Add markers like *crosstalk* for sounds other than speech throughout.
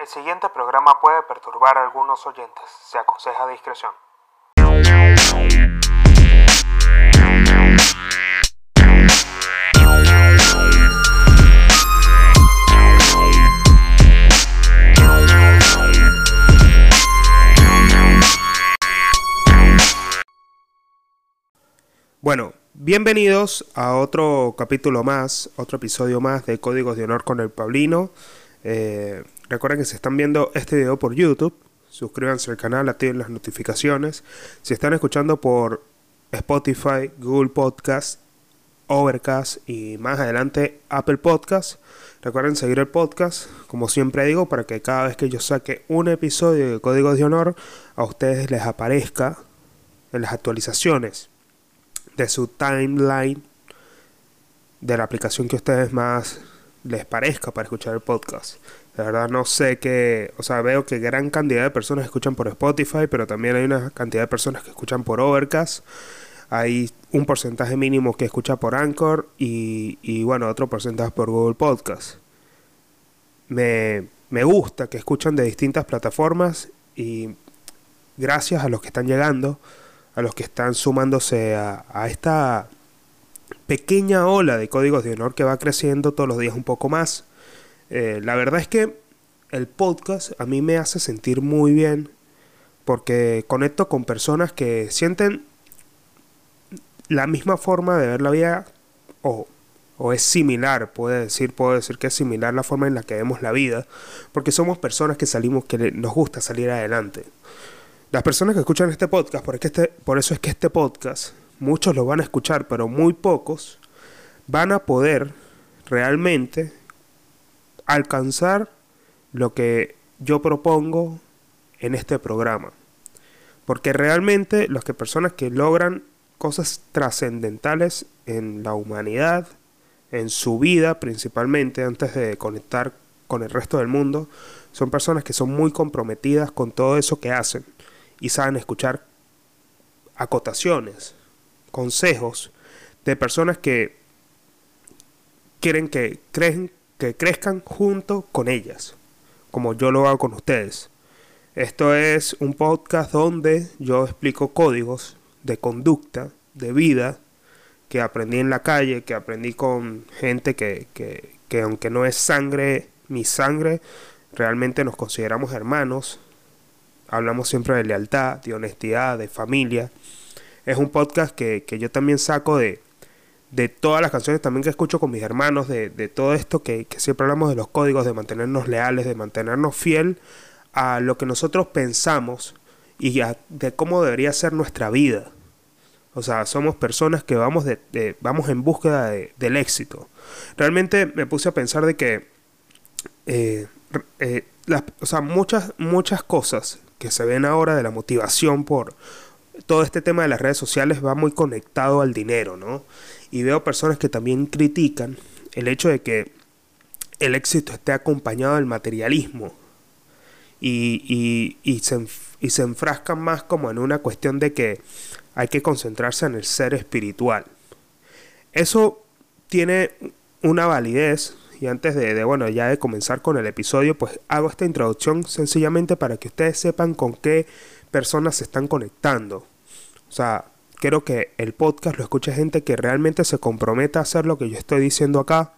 El siguiente programa puede perturbar a algunos oyentes. Se aconseja discreción. Bueno, bienvenidos a otro capítulo más, otro episodio más de Códigos de Honor con el Pablino. Eh, recuerden que si están viendo este video por YouTube, suscríbanse al canal, activen las notificaciones. Si están escuchando por Spotify, Google Podcast, Overcast y más adelante Apple Podcast, recuerden seguir el podcast, como siempre digo, para que cada vez que yo saque un episodio de Códigos de Honor, a ustedes les aparezca en las actualizaciones de su timeline de la aplicación que a ustedes más les parezca para escuchar el podcast. De verdad no sé qué, o sea, veo que gran cantidad de personas escuchan por Spotify, pero también hay una cantidad de personas que escuchan por Overcast. Hay un porcentaje mínimo que escucha por Anchor y, y bueno, otro porcentaje por Google Podcast. Me, me gusta que escuchan de distintas plataformas y gracias a los que están llegando, a los que están sumándose a esta pequeña ola de códigos de honor que va creciendo todos los días un poco más. Eh, la verdad es que el podcast a mí me hace sentir muy bien porque conecto con personas que sienten la misma forma de ver la vida o, o es similar, puedo decir, puedo decir que es similar la forma en la que vemos la vida, porque somos personas que salimos, que nos gusta salir adelante. Las personas que escuchan este podcast, porque este, por eso es que este podcast, muchos lo van a escuchar, pero muy pocos van a poder realmente alcanzar lo que yo propongo en este programa. Porque realmente las que personas que logran cosas trascendentales en la humanidad, en su vida principalmente, antes de conectar con el resto del mundo, son personas que son muy comprometidas con todo eso que hacen y saben escuchar acotaciones, consejos de personas que quieren que, creen, que crezcan junto con ellas, como yo lo hago con ustedes. Esto es un podcast donde yo explico códigos de conducta, de vida, que aprendí en la calle, que aprendí con gente que, que, que aunque no es sangre, mi sangre, realmente nos consideramos hermanos. Hablamos siempre de lealtad, de honestidad, de familia. Es un podcast que, que yo también saco de, de todas las canciones también que escucho con mis hermanos, de, de todo esto que, que, siempre hablamos de los códigos, de mantenernos leales, de mantenernos fiel a lo que nosotros pensamos y a, de cómo debería ser nuestra vida. O sea, somos personas que vamos, de, vamos en búsqueda de, del éxito. Realmente me puse a pensar de que, eh, eh, las, o sea, muchas, muchas cosas que se ven ahora de la motivación por todo este tema de las redes sociales va muy conectado al dinero, ¿no? Y veo personas que también critican el hecho de que el éxito esté acompañado del materialismo y, y, y, se, y se enfrascan más como en una cuestión de que hay que concentrarse en el ser espiritual. Eso tiene una validez y antes de, bueno, ya de comenzar con el episodio, pues hago esta introducción sencillamente para que ustedes sepan con qué personas se están conectando. O sea, quiero que el podcast lo escuche gente que realmente se comprometa a hacer lo que yo estoy diciendo acá,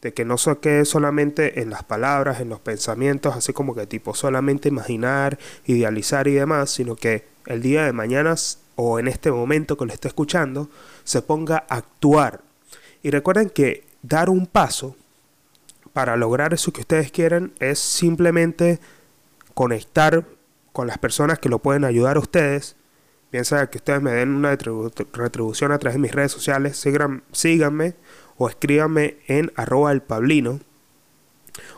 de que no se quede solamente en las palabras, en los pensamientos, así como que tipo solamente imaginar, idealizar y demás, sino que el día de mañana o en este momento que lo esté escuchando, se ponga a actuar. Y recuerden que dar un paso para lograr eso que ustedes quieren es simplemente conectar con las personas que lo pueden ayudar a ustedes. Piensa que ustedes me den una retribución a través de mis redes sociales. Síganme, síganme o escríbanme en arroba el pablino.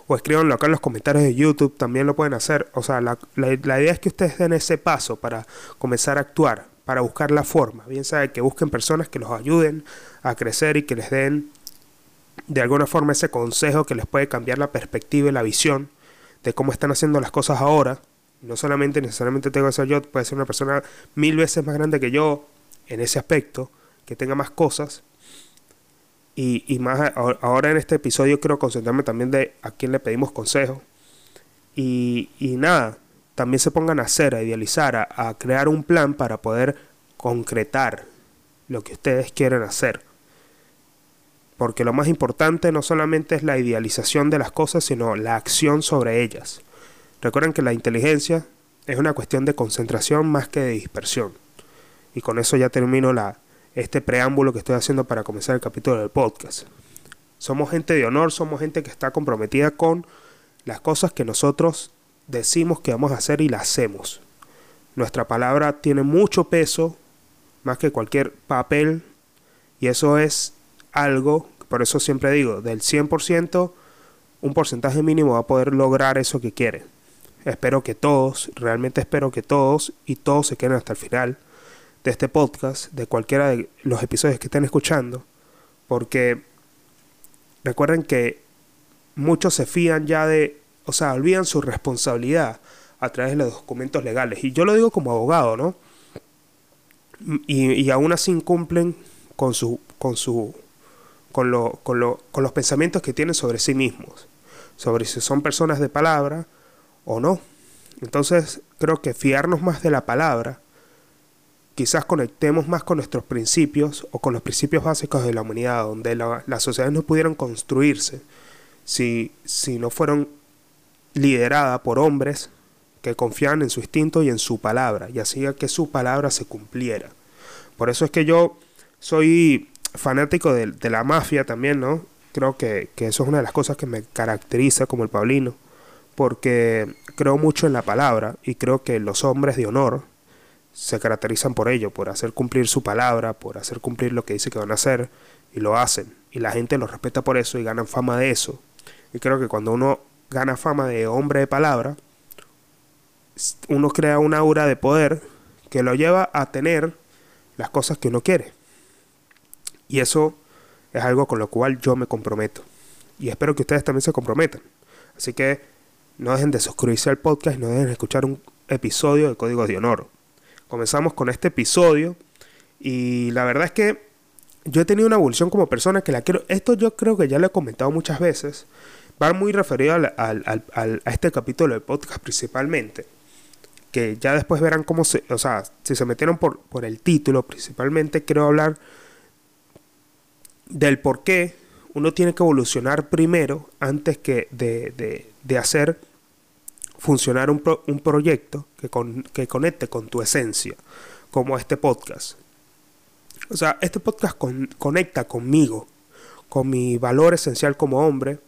O escríbanlo acá en los comentarios de YouTube, también lo pueden hacer. O sea, la, la, la idea es que ustedes den ese paso para comenzar a actuar, para buscar la forma. Bien sabe que busquen personas que los ayuden a crecer y que les den de alguna forma ese consejo que les puede cambiar la perspectiva y la visión de cómo están haciendo las cosas ahora. No solamente necesariamente tengo que ser yo, puede ser una persona mil veces más grande que yo en ese aspecto, que tenga más cosas. Y, y más ahora en este episodio quiero concentrarme también de a quién le pedimos consejo. y, y nada, también se pongan a hacer, a idealizar, a, a crear un plan para poder concretar lo que ustedes quieren hacer. Porque lo más importante no solamente es la idealización de las cosas, sino la acción sobre ellas. Recuerden que la inteligencia es una cuestión de concentración más que de dispersión. Y con eso ya termino la, este preámbulo que estoy haciendo para comenzar el capítulo del podcast. Somos gente de honor, somos gente que está comprometida con las cosas que nosotros decimos que vamos a hacer y las hacemos. Nuestra palabra tiene mucho peso, más que cualquier papel, y eso es algo, por eso siempre digo, del 100%, un porcentaje mínimo va a poder lograr eso que quiere. Espero que todos, realmente espero que todos y todos se queden hasta el final de este podcast, de cualquiera de los episodios que estén escuchando, porque recuerden que muchos se fían ya de, o sea, olvidan su responsabilidad a través de los documentos legales. Y yo lo digo como abogado, ¿no? Y, y aún así incumplen con su, con su, con, lo, con, lo, con los pensamientos que tienen sobre sí mismos, sobre si son personas de palabra o no. Entonces creo que fiarnos más de la palabra, quizás conectemos más con nuestros principios o con los principios básicos de la humanidad, donde la, las sociedades no pudieron construirse si, si no fueron lideradas por hombres que confiaban en su instinto y en su palabra, y hacía que su palabra se cumpliera. Por eso es que yo soy fanático de, de la mafia también, ¿no? Creo que, que, eso es una de las cosas que me caracteriza como el Paulino, porque creo mucho en la palabra y creo que los hombres de honor se caracterizan por ello, por hacer cumplir su palabra, por hacer cumplir lo que dice que van a hacer y lo hacen. Y la gente los respeta por eso y ganan fama de eso. Y creo que cuando uno gana fama de hombre de palabra, uno crea una aura de poder que lo lleva a tener las cosas que uno quiere. Y eso es algo con lo cual yo me comprometo. Y espero que ustedes también se comprometan. Así que no dejen de suscribirse al podcast no dejen de escuchar un episodio de Código de Honor. Comenzamos con este episodio y la verdad es que yo he tenido una evolución como persona que la quiero... Esto yo creo que ya lo he comentado muchas veces. Va muy referido al, al, al, a este capítulo del podcast principalmente. Que ya después verán cómo se... O sea, si se metieron por, por el título principalmente, quiero hablar del por qué uno tiene que evolucionar primero antes que de, de, de hacer funcionar un, un proyecto que, con, que conecte con tu esencia, como este podcast. O sea, este podcast con, conecta conmigo, con mi valor esencial como hombre,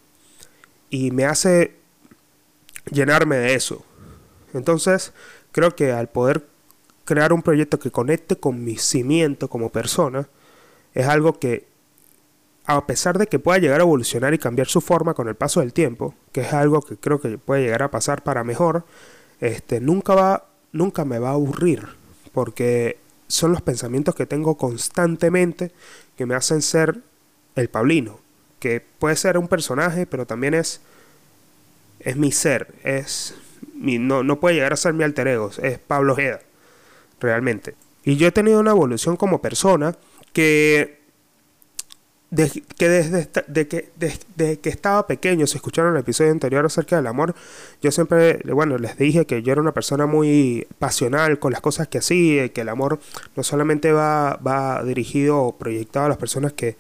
y me hace llenarme de eso. Entonces, creo que al poder crear un proyecto que conecte con mi cimiento como persona, es algo que a pesar de que pueda llegar a evolucionar y cambiar su forma con el paso del tiempo, que es algo que creo que puede llegar a pasar para mejor, este, nunca, va, nunca me va a aburrir, porque son los pensamientos que tengo constantemente que me hacen ser el Paulino, que puede ser un personaje, pero también es, es mi ser, es mi, no, no puede llegar a ser mi alter ego, es Pablo Ojeda, realmente. Y yo he tenido una evolución como persona que que desde de que, de, de, que estaba pequeño, si escucharon el episodio anterior acerca del amor, yo siempre, bueno, les dije que yo era una persona muy pasional con las cosas que hacía, que el amor no solamente va, va dirigido o proyectado a las personas que,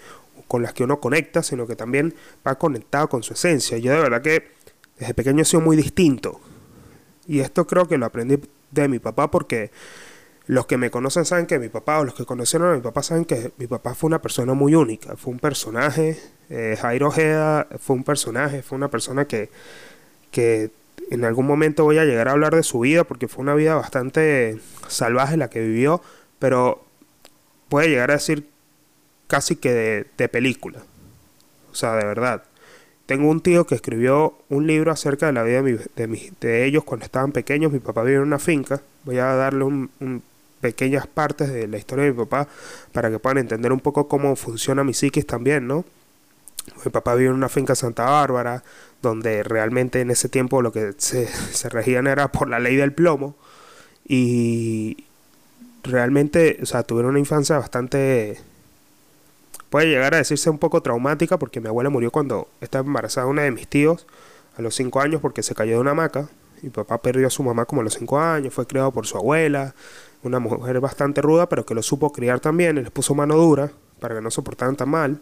con las que uno conecta, sino que también va conectado con su esencia. Yo de verdad que desde pequeño he sido muy distinto. Y esto creo que lo aprendí de mi papá porque los que me conocen saben que mi papá, o los que conocieron a mi papá, saben que mi papá fue una persona muy única, fue un personaje, eh, Jairo Ojeda fue un personaje, fue una persona que, que en algún momento voy a llegar a hablar de su vida, porque fue una vida bastante salvaje la que vivió, pero puede llegar a decir casi que de, película, o sea, de verdad. Tengo un tío que escribió un libro acerca de la vida de, mi, de, de ellos cuando estaban pequeños. Mi papá vive en una finca. Voy a darle un pequeñas partes de la historia de mi papá para que puedan entender un poco cómo funciona mi psiquis también, ¿no? Mi papá vive en una finca Santa Bárbara, donde realmente en ese tiempo lo que se, *laughs* se regían era por la ley del plomo y realmente, o sea, tuvieron una infancia bastante puede llegar a decirse un poco traumática porque mi abuela murió cuando estaba embarazada una de mis tíos a los 5 años porque se cayó de una hamaca. Mi papá perdió a su mamá como a los 5 años, fue criado por su abuela, una mujer bastante ruda, pero que lo supo criar también, y les puso mano dura para que no soportaran tan mal.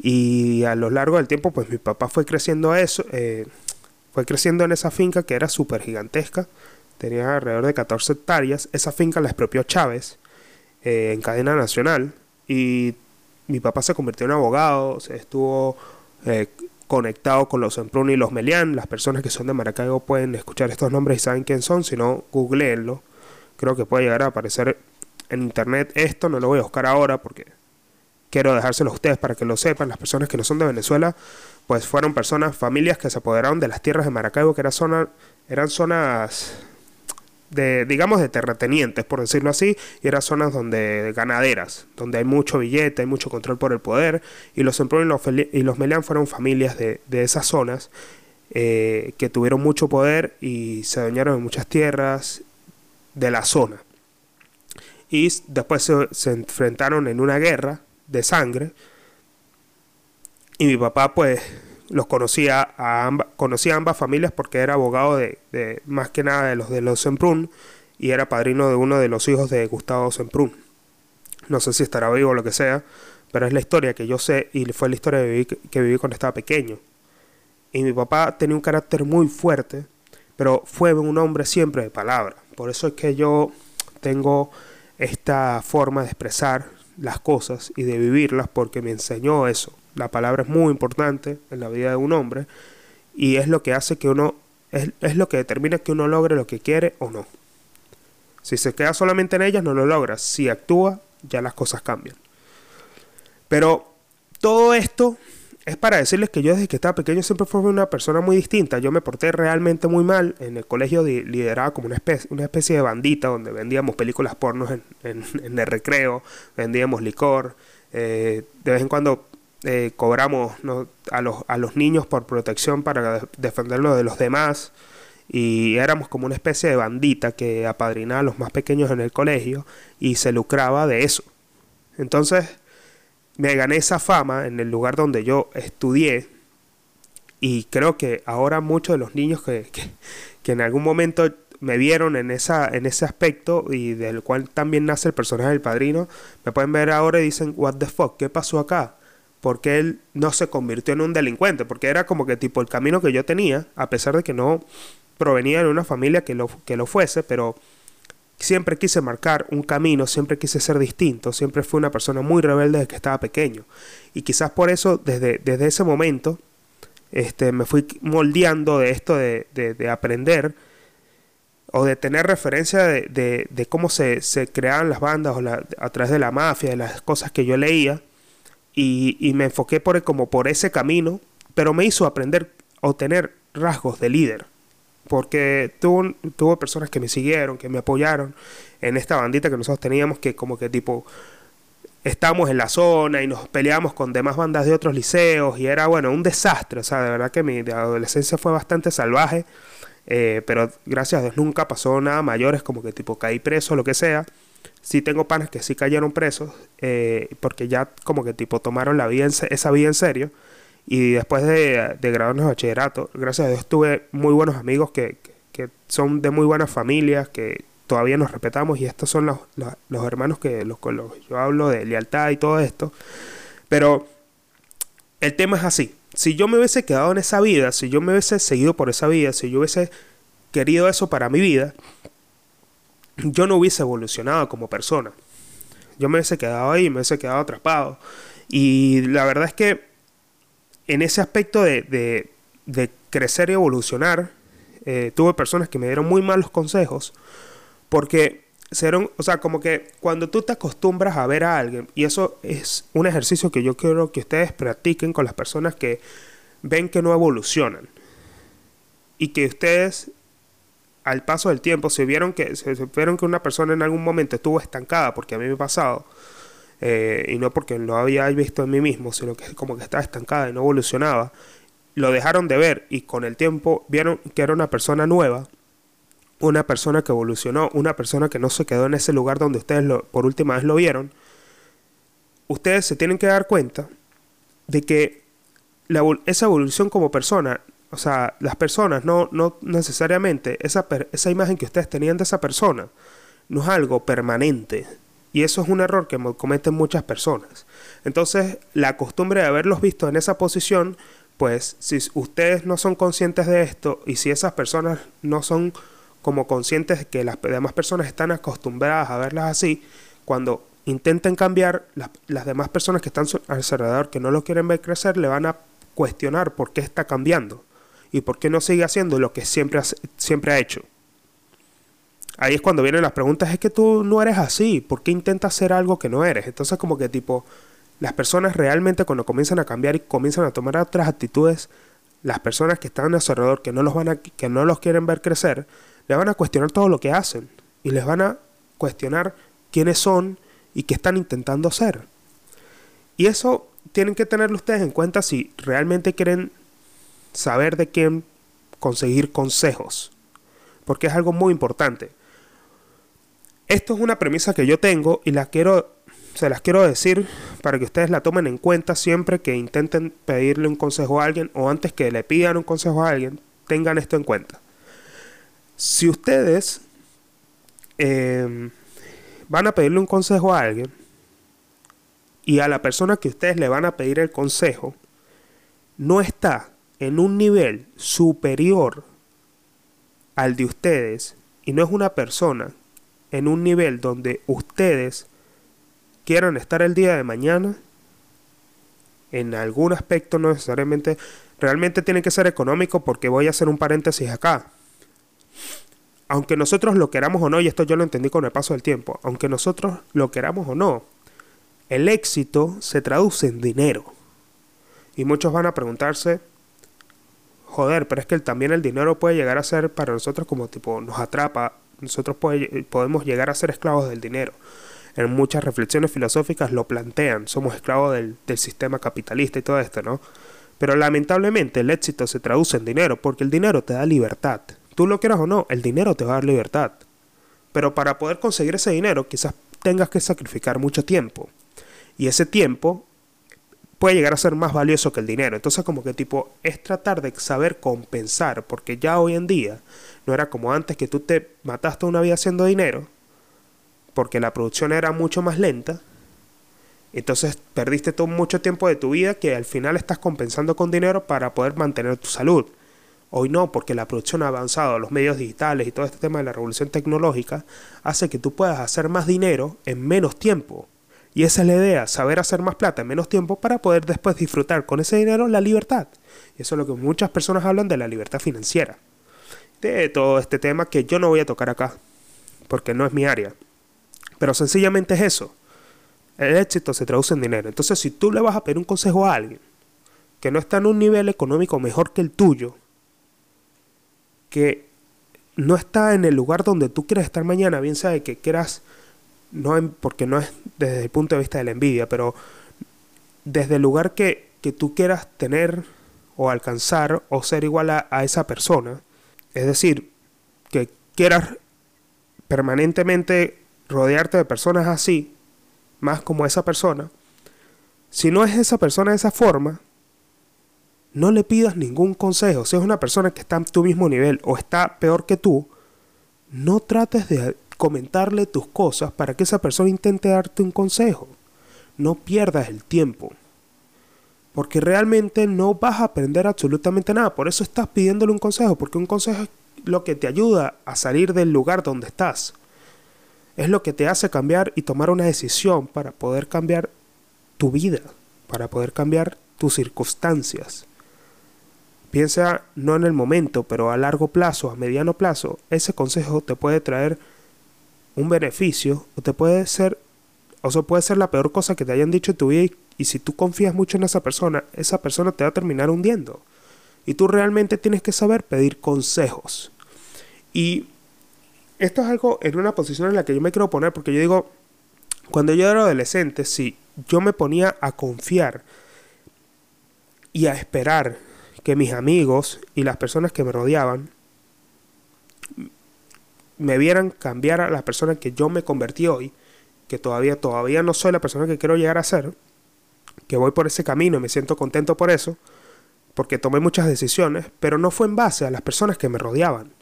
Y a lo largo del tiempo, pues mi papá fue creciendo eso, eh, fue creciendo en esa finca que era súper gigantesca, tenía alrededor de 14 hectáreas. Esa finca la expropió Chávez eh, en cadena nacional y mi papá se convirtió en abogado, se estuvo eh, conectado con los Emprun y los Melián. Las personas que son de Maracaibo pueden escuchar estos nombres y saben quién son, si no, googleenlo. Creo que puede llegar a aparecer en internet esto, no lo voy a buscar ahora porque quiero dejárselo a ustedes para que lo sepan. Las personas que no son de Venezuela, pues fueron personas, familias que se apoderaron de las tierras de Maracaibo, que era zona, eran zonas de, digamos, de terratenientes, por decirlo así, y eran zonas donde ganaderas, donde hay mucho billete, hay mucho control por el poder, y los Emprun y los, y los Melián fueron familias de, de esas zonas eh, que tuvieron mucho poder y se dañaron en muchas tierras de la zona. Y después se, se enfrentaron en una guerra de sangre, y mi papá pues los conocía a ambas, conocía ambas familias porque era abogado de, de, más que nada de los de los Semprún y era padrino de uno de los hijos de Gustavo Semprún. No sé si estará vivo o lo que sea, pero es la historia que yo sé y fue la historia que viví cuando estaba pequeño. Y mi papá tenía un carácter muy fuerte, pero fue un hombre siempre de palabra. Por eso es que yo tengo esta forma de expresar las cosas y de vivirlas porque me enseñó eso. La palabra es muy importante en la vida de un hombre y es lo que hace que uno, es, es lo que determina que uno logre lo que quiere o no. Si se queda solamente en ellas, no lo logra. Si actúa, ya las cosas cambian. Pero todo esto es para decirles que yo desde que estaba pequeño siempre fui una persona muy distinta. Yo me porté realmente muy mal. En el colegio lideraba como una especie, una especie de bandita donde vendíamos películas pornos en, en, *laughs* el recreo, vendíamos licor. Eh, de vez en cuando eh, cobramos a, los, a los niños por protección para defenderlo de los demás y éramos como una especie de bandita que apadrinaba a los más pequeños en el colegio y se lucraba de eso. Entonces me gané esa fama en el lugar donde yo estudié y creo que ahora muchos de los niños que, que, en algún momento me vieron en, esa, en ese aspecto y del cual también nace el personaje del padrino, me pueden ver ahora y dicen, what the fuck, ¿qué pasó acá? porque él no se convirtió en un delincuente, porque era como que tipo el camino que yo tenía, a pesar de que no provenía de una familia que lo, que lo fuese, pero siempre quise marcar un camino, siempre quise ser distinto, siempre fui una persona muy rebelde desde que estaba pequeño. Y quizás por eso, desde, desde ese momento, este, me fui moldeando de esto de, de, de aprender o de tener referencia de, de, de cómo se, se, creaban las bandas o la, a través de la mafia, de las cosas que yo leía y, y, me enfoqué por, como por ese camino, pero me hizo aprender o tener rasgos de líder, porque tuvo, tuvo personas que me siguieron, que me apoyaron en esta bandita que nosotros teníamos, que como que tipo estábamos en la zona y nos peleábamos con demás bandas de otros liceos y era bueno, un desastre, o sea, de verdad que mi adolescencia fue bastante salvaje, eh, pero gracias a Dios nunca pasó nada mayores, como que tipo caí preso, lo que sea. Sí tengo panas que sí cayeron presos, eh, porque ya como que tipo tomaron la vida en, esa vida en serio. Y después de, de graduarnos de bachillerato, gracias a Dios tuve muy buenos amigos que, que, son de muy buenas familias, que todavía nos respetamos y estos son los, los, los hermanos que los, con los yo hablo de lealtad y todo esto. Pero el tema es así. Si yo me hubiese quedado en esa vida, si yo me hubiese seguido por esa vida, si yo hubiese querido eso para mi vida, yo no hubiese evolucionado como persona. Yo me hubiese quedado ahí, me hubiese quedado atrapado. Y la verdad es que en ese aspecto de, de, crecer y evolucionar, eh, tuve personas que me dieron muy malos consejos porque serán, o sea, como que cuando tú te acostumbras a ver a alguien, y eso es un ejercicio que yo quiero que ustedes practiquen con las personas que ven que no evolucionan y que ustedes al paso del tiempo se vieron que se, vieron que una persona en algún momento estuvo estancada porque a mí me ha pasado eh, y no porque lo había visto en mí mismo sino que como que estaba estancada y no evolucionaba lo dejaron de ver y con el tiempo vieron que era una persona nueva una persona que evolucionó una persona que no se quedó en ese lugar donde ustedes por última vez lo vieron ustedes se tienen que dar cuenta de que esa evolución como persona O sea, las personas no, no necesariamente, esa, esa imagen que ustedes tenían de esa persona no es algo permanente. Y eso es un error que cometen muchas personas. Entonces, la costumbre de haberlos visto en esa posición, pues si ustedes no son conscientes de esto y si esas personas no son como conscientes de que las demás personas están acostumbradas a verlas así, cuando intenten cambiar, las, demás personas que están alrededor, que no lo quieren ver crecer, le van a cuestionar por qué está cambiando y por qué no sigue haciendo lo que siempre, siempre ha hecho. Ahí es cuando vienen las preguntas, es que tú no eres así, ¿por qué intentas ser algo que no eres? Entonces como que tipo, las personas realmente cuando comienzan a cambiar y comienzan a tomar otras actitudes, las personas que están a su alrededor, que no los, van a, que no los quieren ver crecer, le van a cuestionar todo lo que hacen y les van a cuestionar quiénes son y qué están intentando hacer. Y eso tienen que tenerlo ustedes en cuenta si realmente quieren saber de quién conseguir consejos, porque es algo muy importante. Esto es una premisa que yo tengo y la quiero, se las quiero decir para que ustedes la tomen en cuenta siempre que intenten pedirle un consejo a alguien o antes que le pidan un consejo a alguien, tengan esto en cuenta. Si ustedes em, van a pedirle un consejo a alguien y a la persona que ustedes le van a pedir el consejo no está en un nivel superior al de ustedes y no es una persona en un nivel donde ustedes quieran estar el día de mañana, en algún aspecto no necesariamente, realmente tiene que ser económico porque voy a hacer un paréntesis acá. Aunque nosotros lo queramos o no, y esto yo lo entendí con el paso del tiempo, aunque nosotros lo queramos o no, el éxito se traduce en dinero. Y muchos van a preguntarse, joder, pero es que también el dinero puede llegar a ser para nosotros como tipo nos atrapa nosotros podemos llegar a ser esclavos del dinero. En muchas reflexiones filosóficas lo plantean, somos esclavos del, del sistema capitalista y todo esto, ¿no? Pero lamentablemente el éxito se traduce en dinero, porque el dinero te da libertad. Tú lo quieras o no, el dinero te va a dar libertad. Pero para poder conseguir ese dinero quizás tengas que sacrificar mucho tiempo. Y ese tiempo puede llegar a ser más valioso que el dinero. Entonces como que tipo es tratar de saber compensar, porque ya hoy en día no era como antes que tú te mataste una vida haciendo dinero, porque la producción era mucho más lenta. Entonces perdiste todo mucho tiempo de tu vida que al final estás compensando con dinero para poder mantener tu salud. Hoy no, porque la producción ha avanzado, los medios digitales y todo este tema de la revolución tecnológica hace que tú puedas hacer más dinero en menos tiempo. Y esa es la idea, saber hacer más plata en menos tiempo para poder después disfrutar con ese dinero la libertad. Y eso es lo que muchas personas hablan de la libertad financiera de todo este tema que yo no voy a tocar acá, porque no es mi área. Pero sencillamente es eso. El éxito se traduce en dinero. Entonces, si tú le vas a pedir un consejo a alguien que no está en un nivel económico mejor que el tuyo, que no está en el lugar donde tú quieres estar mañana, bien sabe que quieras, no porque no es desde el punto de vista de la envidia, pero desde el lugar que, que tú quieras tener o alcanzar o ser igual a esa persona, es decir, que quieras permanentemente rodearte de personas así, más como esa persona, si no es esa persona de esa forma, no le pidas ningún consejo. Si es una persona que está a tu mismo nivel o está peor que tú, no trates de comentarle tus cosas para que esa persona intente darte un consejo. No pierdas el tiempo. Porque realmente no vas a aprender absolutamente nada. Por eso estás pidiéndole un consejo. Porque un consejo es lo que te ayuda a salir del lugar donde estás. Es lo que te hace cambiar y tomar una decisión para poder cambiar tu vida. Para poder cambiar tus circunstancias. Piensa no en el momento, pero a largo plazo, a mediano plazo, ese consejo te puede traer un beneficio o te puede ser o sea, puede ser la peor cosa que te hayan dicho en tu vida y, si tú confías mucho en esa persona, esa persona te va a terminar hundiendo. Y tú realmente tienes que saber pedir consejos. Y esto es algo en una posición en la que yo me quiero poner porque yo digo, cuando yo era adolescente, si yo me ponía a confiar y a esperar que mis amigos y las personas que me rodeaban me vieran cambiar a la persona que yo me convertí hoy, que todavía, todavía no soy la persona que quiero llegar a ser, que voy por ese camino y me siento contento por eso, porque tomé muchas decisiones, pero no fue en base a las personas que me rodeaban.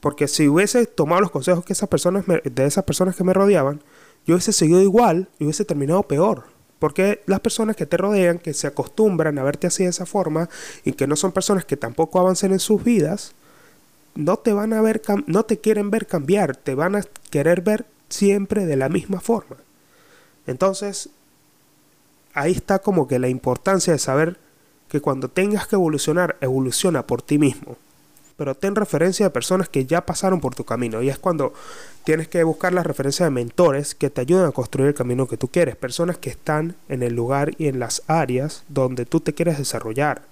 Porque si hubiese tomado los consejos que esas personas de esas personas que me rodeaban, yo hubiese seguido igual y hubiese terminado peor. Porque las personas que te rodean, que se acostumbran a verte así de esa forma y que no son personas que tampoco avancen en sus vidas, no te van a ver, no te quieren ver cambiar, te van a querer ver siempre de la misma forma. Entonces, ahí está como que la importancia de saber que cuando tengas que evolucionar, evoluciona por ti mismo. Pero ten referencia de personas que ya pasaron por tu camino. Y es cuando tienes que buscar la referencia de mentores que te ayuden a construir el camino que tú quieres. Personas que están en el lugar y en las áreas donde tú te quieres desarrollar.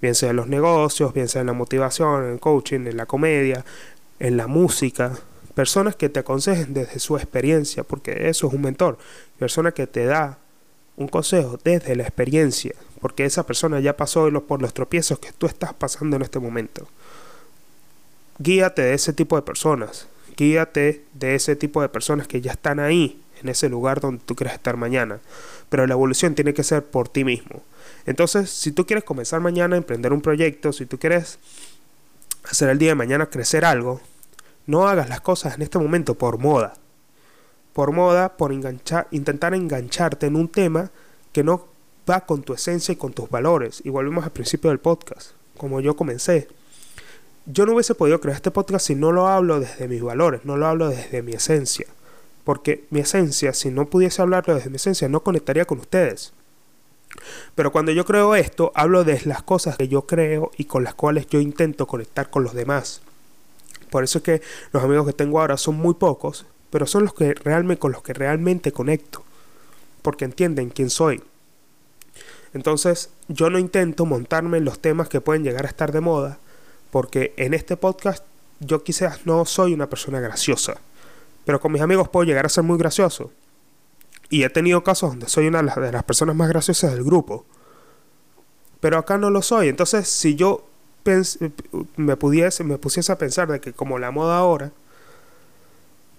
Bien sea en los negocios, bien sea en la motivación, en el coaching, en la comedia, en la música. Personas que te aconsejen desde su experiencia, porque eso es un mentor. Persona que te da un consejo desde la experiencia, porque esa persona ya pasó por los tropiezos que tú estás pasando en este momento. Guíate de ese tipo de personas, guíate de ese tipo de personas que ya están ahí, en ese lugar donde tú quieres estar mañana. Pero la evolución tiene que ser por ti mismo. Entonces, si tú quieres comenzar mañana a emprender un proyecto, si tú quieres hacer el día de mañana crecer algo, no hagas las cosas en este momento por moda. Por moda, por enganchar, intentar engancharte en un tema que no va con tu esencia y con tus valores. Y volvemos al principio del podcast, como yo comencé. Yo no hubiese podido crear este podcast si no lo hablo desde mis valores, no lo hablo desde mi esencia. Porque mi esencia, si no pudiese hablarlo desde mi esencia, no conectaría con ustedes. Pero cuando yo creo esto, hablo de las cosas que yo creo y con las cuales yo intento conectar con los demás. Por eso es que los amigos que tengo ahora son muy pocos, pero son los que realmente con los que realmente conecto, porque entienden quién soy. Entonces, yo no intento montarme en los temas que pueden llegar a estar de moda, porque en este podcast yo quizás no soy una persona graciosa, pero con mis amigos puedo llegar a ser muy gracioso. Y he tenido casos donde soy una de las personas más graciosas del grupo. Pero acá no lo soy. Entonces, si yo me, pudiese, me pusiese a pensar de que como la moda ahora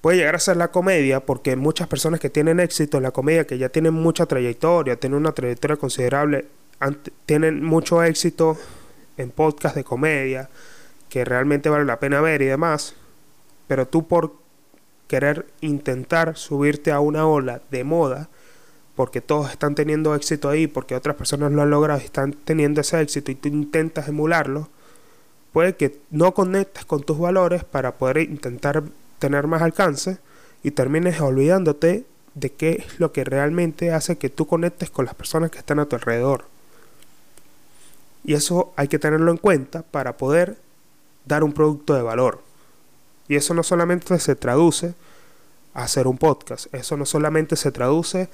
puede llegar a ser la comedia, porque muchas personas que tienen éxito en la comedia, que ya tienen mucha trayectoria, tienen una trayectoria considerable, tienen mucho éxito en podcast de comedia, que realmente vale la pena ver y demás, pero tú por querer intentar subirte a una ola de moda, porque todos están teniendo éxito ahí, porque otras personas lo han logrado y están teniendo ese éxito y tú intentas emularlo, puede que no conectes con tus valores para poder intentar tener más alcance y termines olvidándote de qué es lo que realmente hace que tú conectes con las personas que están a tu alrededor. Y eso hay que tenerlo en cuenta para poder dar un producto de valor. Y eso no solamente se traduce a hacer un podcast, eso no solamente se traduce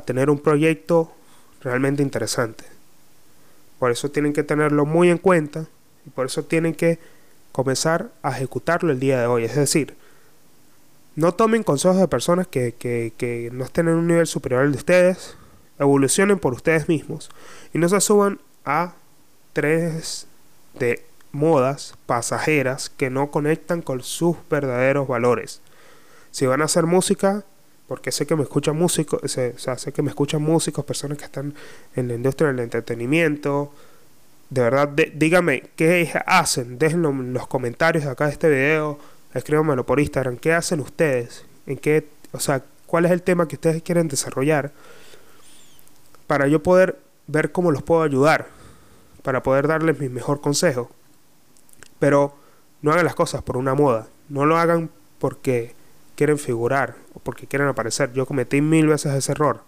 tener un proyecto realmente interesante. Por eso tienen que tenerlo muy en cuenta y por eso tienen que comenzar a ejecutarlo el día de hoy. Es decir, no tomen consejos de personas que, que, no estén en un nivel superior al de ustedes. Evolucionen por ustedes mismos. Y no se suban a tres de modas pasajeras que no conectan con sus verdaderos valores. Si van a hacer música, porque sé que me escuchan músicos, o sé que me escuchan músicos, personas que están en la industria del entretenimiento. De verdad, díganme qué hacen, déjenlo en los comentarios de acá de este video escríbanmelo por Instagram. ¿Qué hacen ustedes? ¿En qué, o sea, cuál es el tema que ustedes quieren desarrollar? Para yo poder ver cómo los puedo ayudar, para poder darles mi mejor consejo. Pero no hagan las cosas por una moda, no lo hagan porque quieren figurar o porque quieren aparecer. Yo cometí mil veces ese error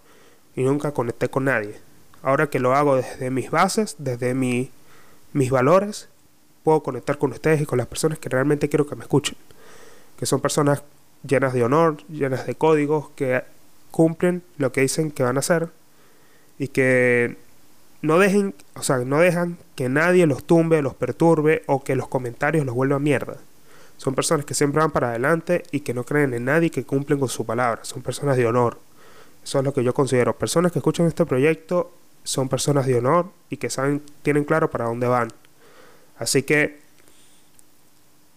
y nunca conecté con nadie. Ahora que lo hago desde mis bases, desde mi, mis valores, puedo conectar con ustedes y con las personas que realmente quiero que me escuchen que son personas llenas de honor, llenas de códigos, que cumplen lo que dicen que van a hacer y que no dejen, o sea, no dejan que nadie los tumbe, los perturbe o que los comentarios los vuelvan mierda. Son personas que siempre van para adelante y que no creen en nadie y que cumplen con su palabra. Son personas de honor. Eso es lo que yo considero. Personas que escuchan este proyecto son personas de honor y que saben, tienen claro para dónde van. Así que,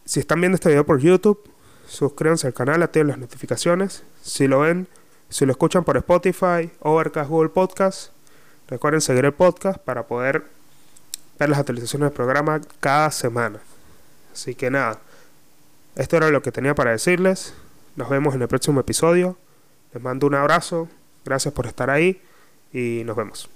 si están viendo este video por YouTube, suscríbanse al canal, activen las notificaciones. Si lo ven, si lo escuchan por Spotify, Overcast, Google Podcast, recuerden seguir el podcast para poder ver las actualizaciones del programa cada semana. Así que nada, esto era lo que tenía para decirles. Nos vemos en el próximo episodio. Les mando un abrazo. Gracias por estar ahí y nos vemos.